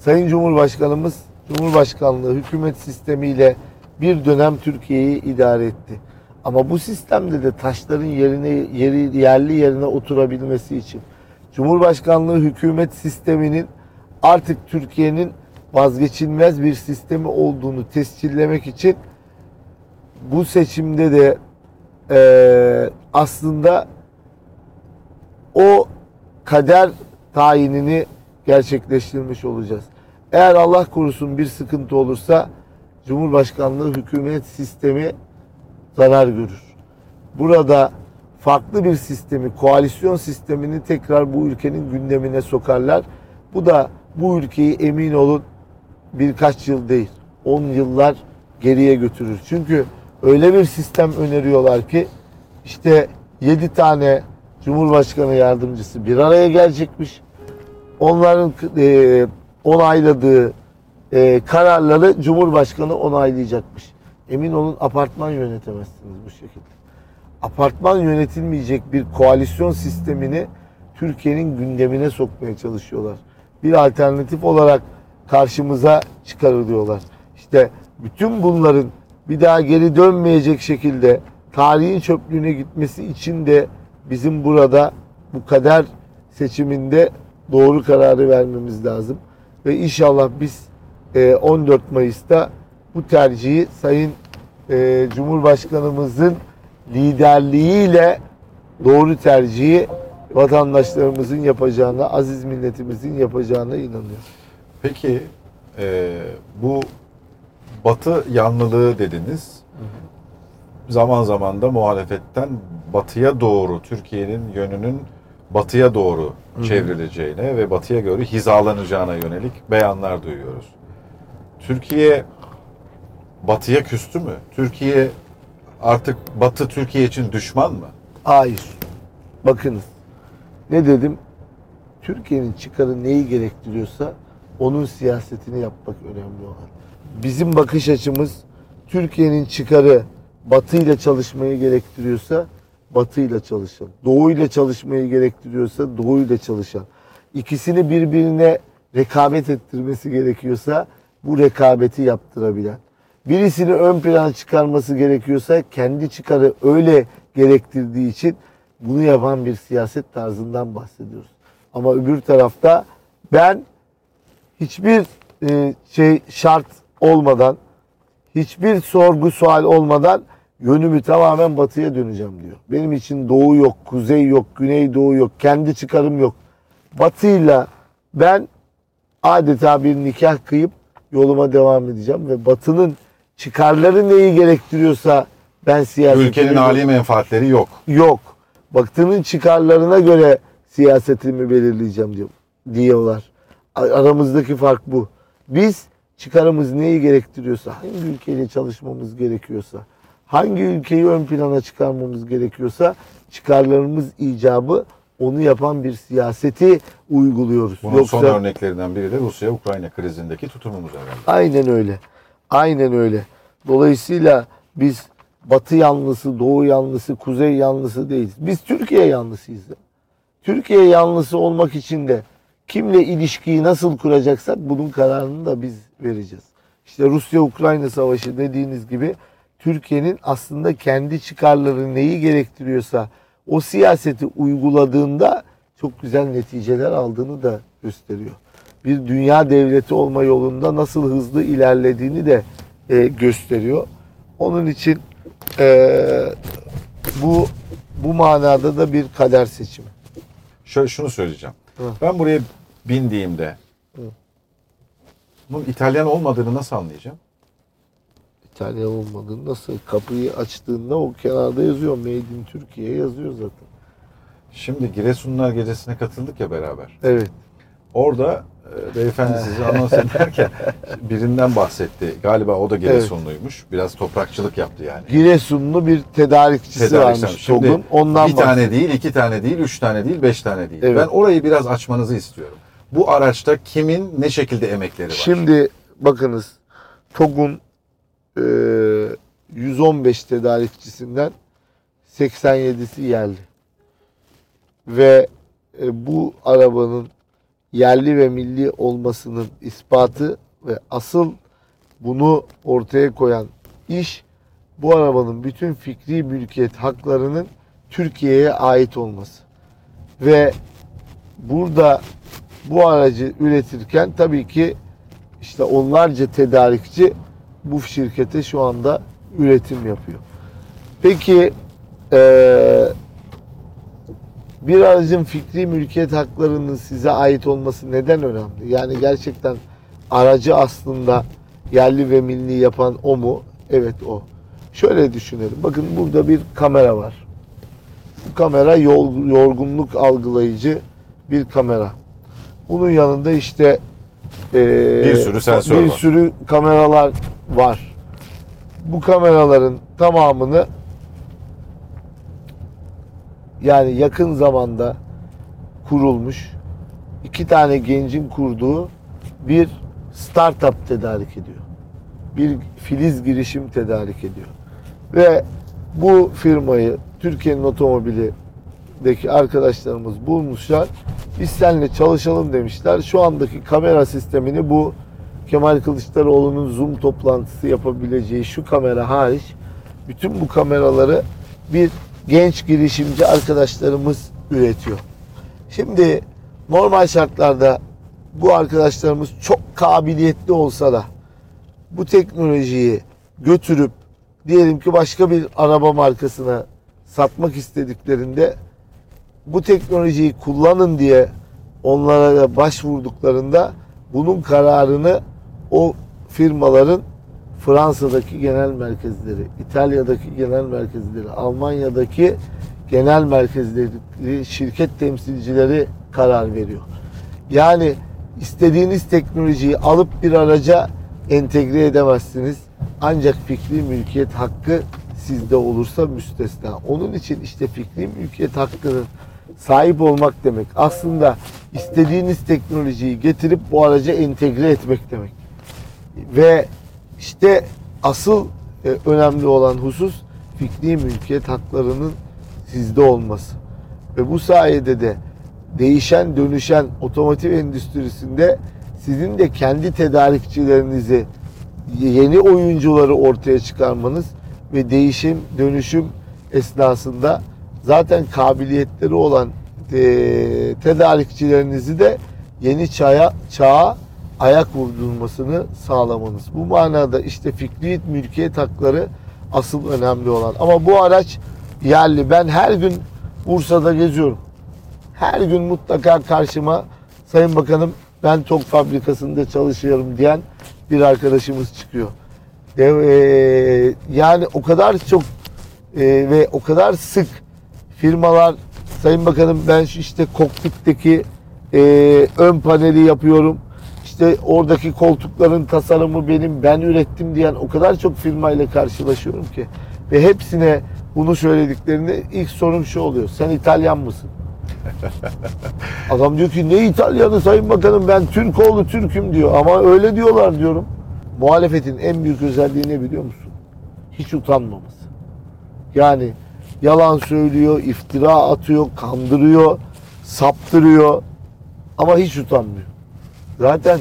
Sayın Cumhurbaşkanımız Cumhurbaşkanlığı hükümet sistemiyle bir dönem Türkiye'yi idare etti. Ama bu sistemde de taşların yerine yeri yerli yerine oturabilmesi için Cumhurbaşkanlığı hükümet sisteminin artık Türkiye'nin vazgeçilmez bir sistemi olduğunu tescillemek için bu seçimde de eee, aslında o kader tayinini gerçekleştirmiş olacağız. Eğer Allah korusun bir sıkıntı olursa Cumhurbaşkanlığı hükümet sistemi zarar görür. Burada farklı bir sistemi, koalisyon sistemini tekrar bu ülkenin gündemine sokarlar. Bu da bu ülkeyi emin olun birkaç yıl değil, 10 yıllar geriye götürür. Çünkü öyle bir sistem öneriyorlar ki işte 7 tane Cumhurbaşkanı yardımcısı bir araya gelecekmiş. Onların e, onayladığı e, kararları Cumhurbaşkanı onaylayacakmış. Emin olun apartman yönetemezsiniz bu şekilde. Apartman yönetilmeyecek bir koalisyon sistemini Türkiye'nin gündemine sokmaya çalışıyorlar. Bir alternatif olarak karşımıza çıkarılıyorlar. İşte bütün bunların bir daha geri dönmeyecek şekilde tarihin çöplüğüne gitmesi için de bizim burada bu kader seçiminde doğru kararı vermemiz lazım. Ve inşallah biz e, 14 Mayıs'ta bu tercihi Sayın e, Cumhurbaşkanımızın liderliğiyle doğru tercihi vatandaşlarımızın yapacağına, aziz milletimizin yapacağına inanıyorum. Peki e, bu Batı yanlılığı dediniz. Zaman zaman da muhalefetten batıya doğru, Türkiye'nin yönünün batıya doğru Çevrileceğine ve batıya göre hizalanacağına yönelik beyanlar duyuyoruz. Türkiye batıya küstü mü? Türkiye artık batı Türkiye için düşman mı? Hayır. Bakınız. Ne dedim? Türkiye'nin çıkarı neyi gerektiriyorsa onun siyasetini yapmak önemli olan. Bizim bakış açımız Türkiye'nin çıkarı Batı ile çalışmayı gerektiriyorsa Batı ile çalışan. Doğu ile çalışmayı gerektiriyorsa Doğu ile çalışan. İkisini birbirine rekabet ettirmesi gerekiyorsa bu rekabeti yaptırabilen. Birisini ön plana çıkarması gerekiyorsa kendi çıkarı öyle gerektirdiği için bunu yapan bir siyaset tarzından bahsediyoruz. Ama öbür tarafta ben hiçbir e, şey şart olmadan, hiçbir sorgu sual olmadan yönümü tamamen batıya döneceğim diyor. Benim için doğu yok, kuzey yok, güney doğu yok, kendi çıkarım yok. Batıyla ben adeta bir nikah kıyıp yoluma devam edeceğim ve batının çıkarları neyi gerektiriyorsa ben siyasetimi... Ülkenin hali menfaatleri yok. Yok. Batının çıkarlarına göre siyasetimi belirleyeceğim diyor, diyorlar. Aramızdaki fark bu. Biz çıkarımız neyi gerektiriyorsa, hangi ülkeyle çalışmamız gerekiyorsa, hangi ülkeyi ön plana çıkarmamız gerekiyorsa çıkarlarımız icabı onu yapan bir siyaseti uyguluyoruz. Bunun son örneklerinden biri de Rusya-Ukrayna krizindeki tutumumuz herhalde. Aynen öyle. Aynen öyle. Dolayısıyla biz Batı yanlısı, Doğu yanlısı, Kuzey yanlısı değiliz. Biz Türkiye yanlısıyız. Türkiye yanlısı olmak için de kimle ilişkiyi nasıl kuracaksak bunun kararını da biz vereceğiz. İşte Rusya-Ukrayna savaşı dediğiniz gibi Türkiye'nin aslında kendi çıkarları neyi gerektiriyorsa o siyaseti uyguladığında çok güzel neticeler aldığını da gösteriyor. Bir dünya devleti olma yolunda nasıl hızlı ilerlediğini de e, gösteriyor. Onun için e, bu bu manada da bir kader seçimi. Şöyle şunu söyleyeceğim. Hı. Ben buraya bindiğimde Hı. bunun İtalyan olmadığını nasıl anlayacağım? İtalya olmadığını nasıl kapıyı açtığında o kenarda yazıyor Made in Türkiye yazıyor zaten. Şimdi Giresunlar Gecesi'ne katıldık ya beraber. Evet. Orada e, beyefendi sizi anons ederken birinden bahsetti. Galiba o da Giresunluymuş. Biraz toprakçılık yaptı yani. Giresunlu bir tedarikçisi Tedarikçi. varmış Şimdi TOG'un. Ondan bir tane bahsediyor. değil, iki tane değil, üç tane değil, beş tane değil. Evet. Ben orayı biraz açmanızı istiyorum. Bu araçta kimin ne şekilde emekleri var? Şimdi bakınız TOG'un 115 tedarikçisinden 87'si yerli. Ve e, bu arabanın yerli ve milli olmasının ispatı ve asıl bunu ortaya koyan iş bu arabanın bütün fikri mülkiyet haklarının Türkiye'ye ait olması. Ve burada bu aracı üretirken tabii ki işte onlarca tedarikçi bu şirkete şu anda üretim yapıyor. Peki eee, bir aracın fikri mülkiyet haklarının size ait olması neden önemli? Yani gerçekten aracı aslında yerli ve milli yapan o mu? Evet o. Şöyle düşünelim. Bakın burada bir kamera var. Bu kamera yol, yorgunluk algılayıcı bir kamera. Bunun yanında işte eee, Bir sürü sensör bir var. sürü kameralar var. Bu kameraların tamamını yani yakın zamanda kurulmuş iki tane gencin kurduğu bir startup tedarik ediyor. Bir filiz girişim tedarik ediyor. Ve bu firmayı Türkiye'nin otomobilindeki arkadaşlarımız bulmuşlar. Biz seninle çalışalım demişler. Şu andaki kamera sistemini bu Kemal Kılıçdaroğlu'nun Zoom toplantısı yapabileceği şu kamera hariç bütün bu kameraları bir genç girişimci arkadaşlarımız üretiyor. Şimdi normal şartlarda bu arkadaşlarımız çok kabiliyetli olsa da bu teknolojiyi götürüp diyelim ki başka bir araba markasına satmak istediklerinde bu teknolojiyi kullanın diye onlara da başvurduklarında bunun kararını o firmaların Fransa'daki genel merkezleri, İtalya'daki genel merkezleri, Almanya'daki genel merkezleri, şirket temsilcileri karar veriyor. Yani istediğiniz teknolojiyi alıp bir araca entegre edemezsiniz. Ancak fikri mülkiyet hakkı sizde olursa müstesna. Onun için işte fikri mülkiyet hakkının sahip olmak demek. Aslında istediğiniz teknolojiyi getirip bu araca entegre etmek demek. Ve işte asıl e, önemli olan husus fikri mülkiyet haklarının sizde olması. Ve bu sayede de değişen dönüşen otomotiv endüstrisinde sizin de kendi tedarikçilerinizi yeni oyuncuları ortaya çıkarmanız ve değişim dönüşüm esnasında zaten kabiliyetleri olan e, tedarikçilerinizi de yeni çağa, çağa ayak vurdurmasını sağlamanız. Bu manada işte fikri mülkiyet hakları asıl önemli olan. Ama bu araç yerli. Ben her gün Bursa'da geziyorum. Her gün mutlaka karşıma Sayın Bakanım ben TOK fabrikasında çalışıyorum diyen bir arkadaşımız çıkıyor. E, yani o kadar çok e, ve o kadar sık firmalar Sayın Bakanım ben işte kokpitteki e, ön paneli yapıyorum. İşte oradaki koltukların tasarımı benim, ben ürettim diyen o kadar çok firmayla karşılaşıyorum ki. Ve hepsine bunu söylediklerinde ilk sorum şu oluyor. Sen İtalyan mısın? Adam diyor ki ne İtalyanı Sayın Bakanım ben Türk oğlu Türk'üm diyor. Ama öyle diyorlar diyorum. Muhalefetin en büyük özelliği ne biliyor musun? Hiç utanmaması. Yani yalan söylüyor, iftira atıyor, kandırıyor, saptırıyor ama hiç utanmıyor. Zaten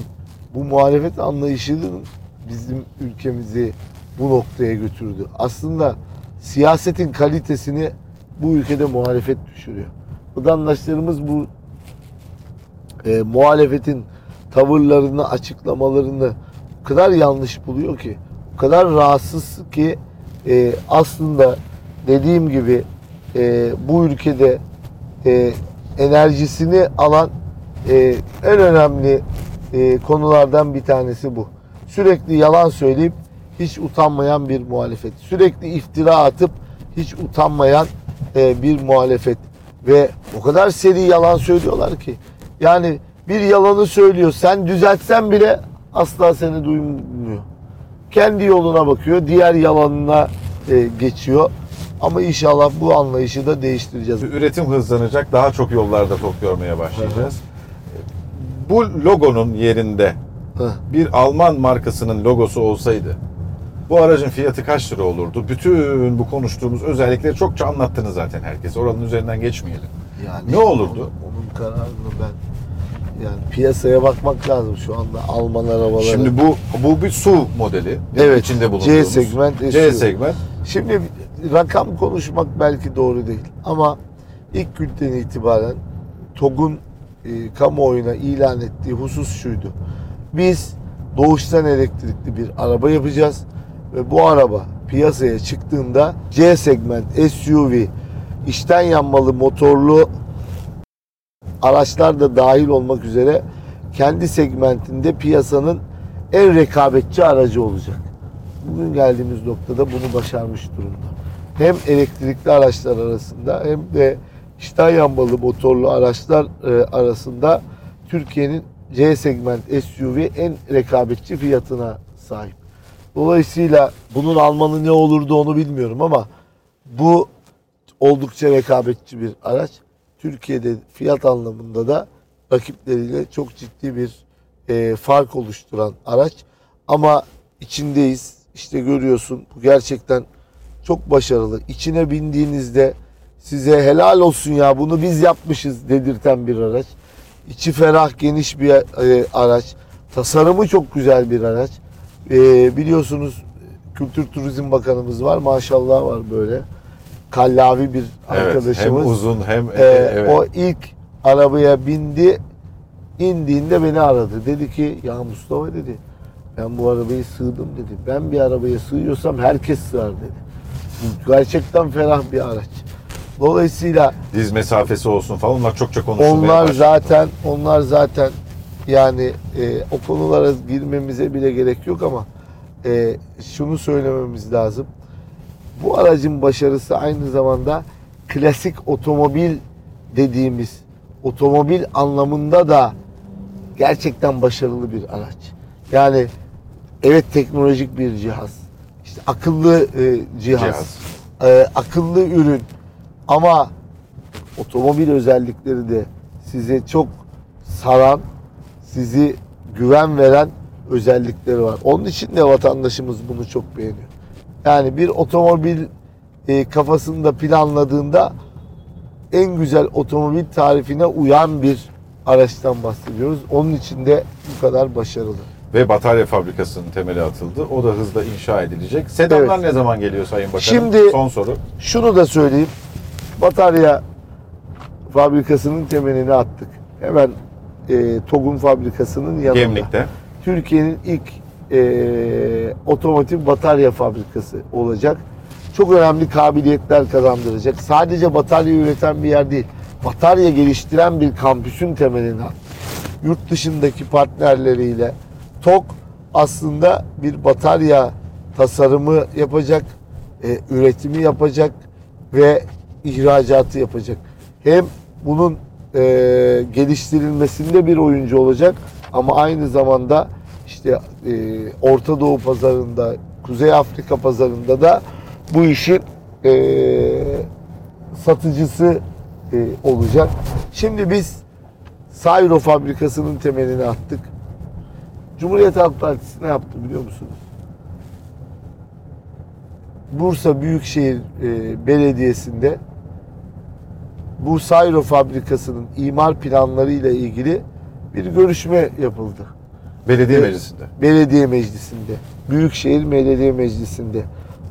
bu muhalefet anlayışının bizim ülkemizi bu noktaya götürdü. Aslında siyasetin kalitesini bu ülkede muhalefet düşürüyor. Vatandaşlarımız bu e, muhalefetin tavırlarını, açıklamalarını o kadar yanlış buluyor ki, o kadar rahatsız ki e, aslında dediğim gibi e, bu ülkede e, enerjisini alan e, en önemli e, konulardan bir tanesi bu. Sürekli yalan söyleyip hiç utanmayan bir muhalefet. Sürekli iftira atıp hiç utanmayan e, bir muhalefet. Ve o kadar seri yalan söylüyorlar ki. Yani bir yalanı söylüyor. Sen düzeltsen bile asla seni duymuyor. Kendi yoluna bakıyor. Diğer yalanına e, geçiyor. Ama inşallah bu anlayışı da değiştireceğiz. Üretim hızlanacak. Daha çok yollarda top görmeye başlayacağız. Bu logonun yerinde bir Alman markasının logosu olsaydı bu aracın fiyatı kaç lira olurdu? Bütün bu konuştuğumuz özellikleri çokça anlattınız zaten herkes. Oranın üzerinden geçmeyelim. Yani Ne olurdu? Onun, onun kararını ben yani piyasaya bakmak lazım şu anda Alman arabaları. Şimdi bu bu bir su modeli. Evet, içinde C bulunduğumuz. segment C SUV. segment. Şimdi rakam konuşmak belki doğru değil ama ilk günden itibaren TOG'un e, kamuoyuna ilan ettiği husus şuydu. Biz doğuştan elektrikli bir araba yapacağız ve bu araba piyasaya çıktığında C segment SUV içten yanmalı motorlu araçlar da dahil olmak üzere kendi segmentinde piyasanın en rekabetçi aracı olacak. Bugün geldiğimiz noktada bunu başarmış durumda. Hem elektrikli araçlar arasında hem de içten yanmalı motorlu araçlar e, arasında Türkiye'nin C segment SUV en rekabetçi fiyatına sahip. Dolayısıyla bunun almanı ne olurdu onu bilmiyorum ama bu oldukça rekabetçi bir araç. Türkiye'de fiyat anlamında da rakipleriyle çok ciddi bir e, fark oluşturan araç. Ama içindeyiz. İşte görüyorsun bu gerçekten çok başarılı. İçine bindiğinizde size helal olsun ya bunu biz yapmışız dedirten bir araç. İçi ferah geniş bir e, araç. Tasarımı çok güzel bir araç. E, biliyorsunuz Kültür Turizm Bakanımız var. Maşallah var böyle. Kallavi bir Evet, arkadaşımız. hem uzun hem Ee, evet. O ilk arabaya bindi. indiğinde beni aradı. Dedi ki ya Mustafa dedi ben bu arabayı sığdım dedi. Ben bir arabaya sığıyorsam herkes sığar dedi. Gerçekten ferah bir araç. Dolayısıyla diz mesafesi olsun falan onlar çokça konuşulmaya onlar başladı. zaten onlar zaten yani e, o konulara girmemize bile gerek yok ama e, şunu söylememiz lazım. Bu aracın başarısı aynı zamanda klasik otomobil dediğimiz otomobil anlamında da gerçekten başarılı bir araç. Yani evet teknolojik bir cihaz. İşte akıllı e, cihaz. Cihaz. e, akıllı ürün ama otomobil özellikleri de size çok saran, sizi güven veren özellikleri var. Onun için de vatandaşımız bunu çok beğeniyor. Yani bir otomobil e, kafasında planladığında en güzel otomobil tarifine uyan bir araçtan bahsediyoruz. Onun için de bu kadar başarılı. Ve batarya fabrikasının temeli atıldı. O da hızla inşa edilecek. Sedanlar Evet. ne zaman geliyor Sayın Bakanım? Şimdi- Son soru. Şunu da söyleyeyim. Batarya fabrikasının temelini attık. Hemen e, TOG'un fabrikasının yanında. Gemlik'te. Türkiye'nin ilk e, otomotiv batarya fabrikası olacak. Çok önemli kabiliyetler kazandıracak. Sadece batarya üreten bir yer değil. Batarya geliştiren bir kampüsün temelini attık. Yurt dışındaki partnerleriyle TOG aslında bir batarya tasarımı yapacak, e, üretimi yapacak ve ihracatı yapacak. Hem bunun e, geliştirilmesinde bir oyuncu olacak ama aynı zamanda işte e, Orta Doğu pazarında, Kuzey Afrika pazarında da bu işin e, satıcısı e, olacak. Şimdi biz Sayro fabrikasının temelini attık. Cumhuriyet Halk Partisi ne yaptı biliyor musunuz? Bursa Büyükşehir e, Belediyesi'nde bu Sayro fabrikasının imar planları ile ilgili bir görüşme yapıldı. Belediye meclisinde. Belediye Meclisi'nde. Büyükşehir Belediye Meclisi'nde.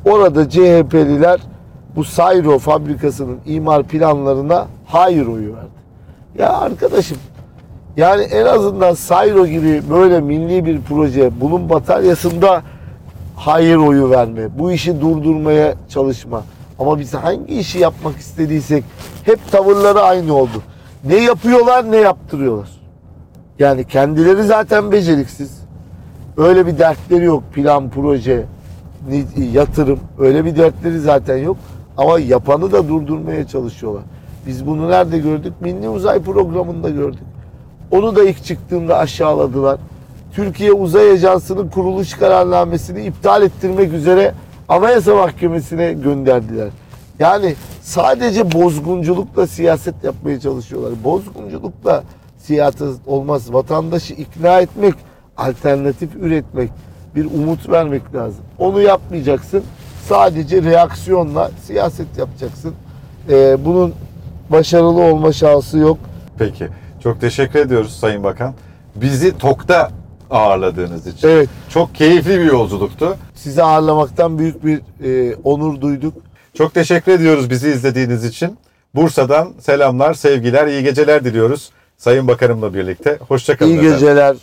Orada CHP'liler bu Sayro fabrikasının imar planlarına hayır oyu verdi. Ya arkadaşım yani en azından Sayro gibi böyle milli bir proje bunun bataryasında hayır oyu verme. Bu işi durdurmaya çalışma. Ama biz hangi işi yapmak istediysek hep tavırları aynı oldu. Ne yapıyorlar ne yaptırıyorlar. Yani kendileri zaten beceriksiz. Öyle bir dertleri yok. Plan, proje, yatırım. Öyle bir dertleri zaten yok. Ama yapanı da durdurmaya çalışıyorlar. Biz bunu nerede gördük? Milli Uzay Programı'nda gördük. Onu da ilk çıktığında aşağıladılar. Türkiye Uzay Ajansı'nın kuruluş kararnamesini iptal ettirmek üzere Anayasa Mahkemesi'ne gönderdiler. Yani sadece bozgunculukla siyaset yapmaya çalışıyorlar. Bozgunculukla siyaset olmaz. Vatandaşı ikna etmek, alternatif üretmek, bir umut vermek lazım. Onu yapmayacaksın. Sadece reaksiyonla siyaset yapacaksın. Ee, bunun başarılı olma şansı yok. Peki. Çok teşekkür ediyoruz Sayın Bakan. Bizi TOK'ta ağırladığınız için. Evet. Çok keyifli bir yolculuktu. Sizi ağırlamaktan büyük bir e, onur duyduk. Çok teşekkür ediyoruz bizi izlediğiniz için. Bursa'dan selamlar, sevgiler, iyi geceler diliyoruz. Sayın Bakanımla birlikte. Hoşçakalın. İyi efendim. geceler.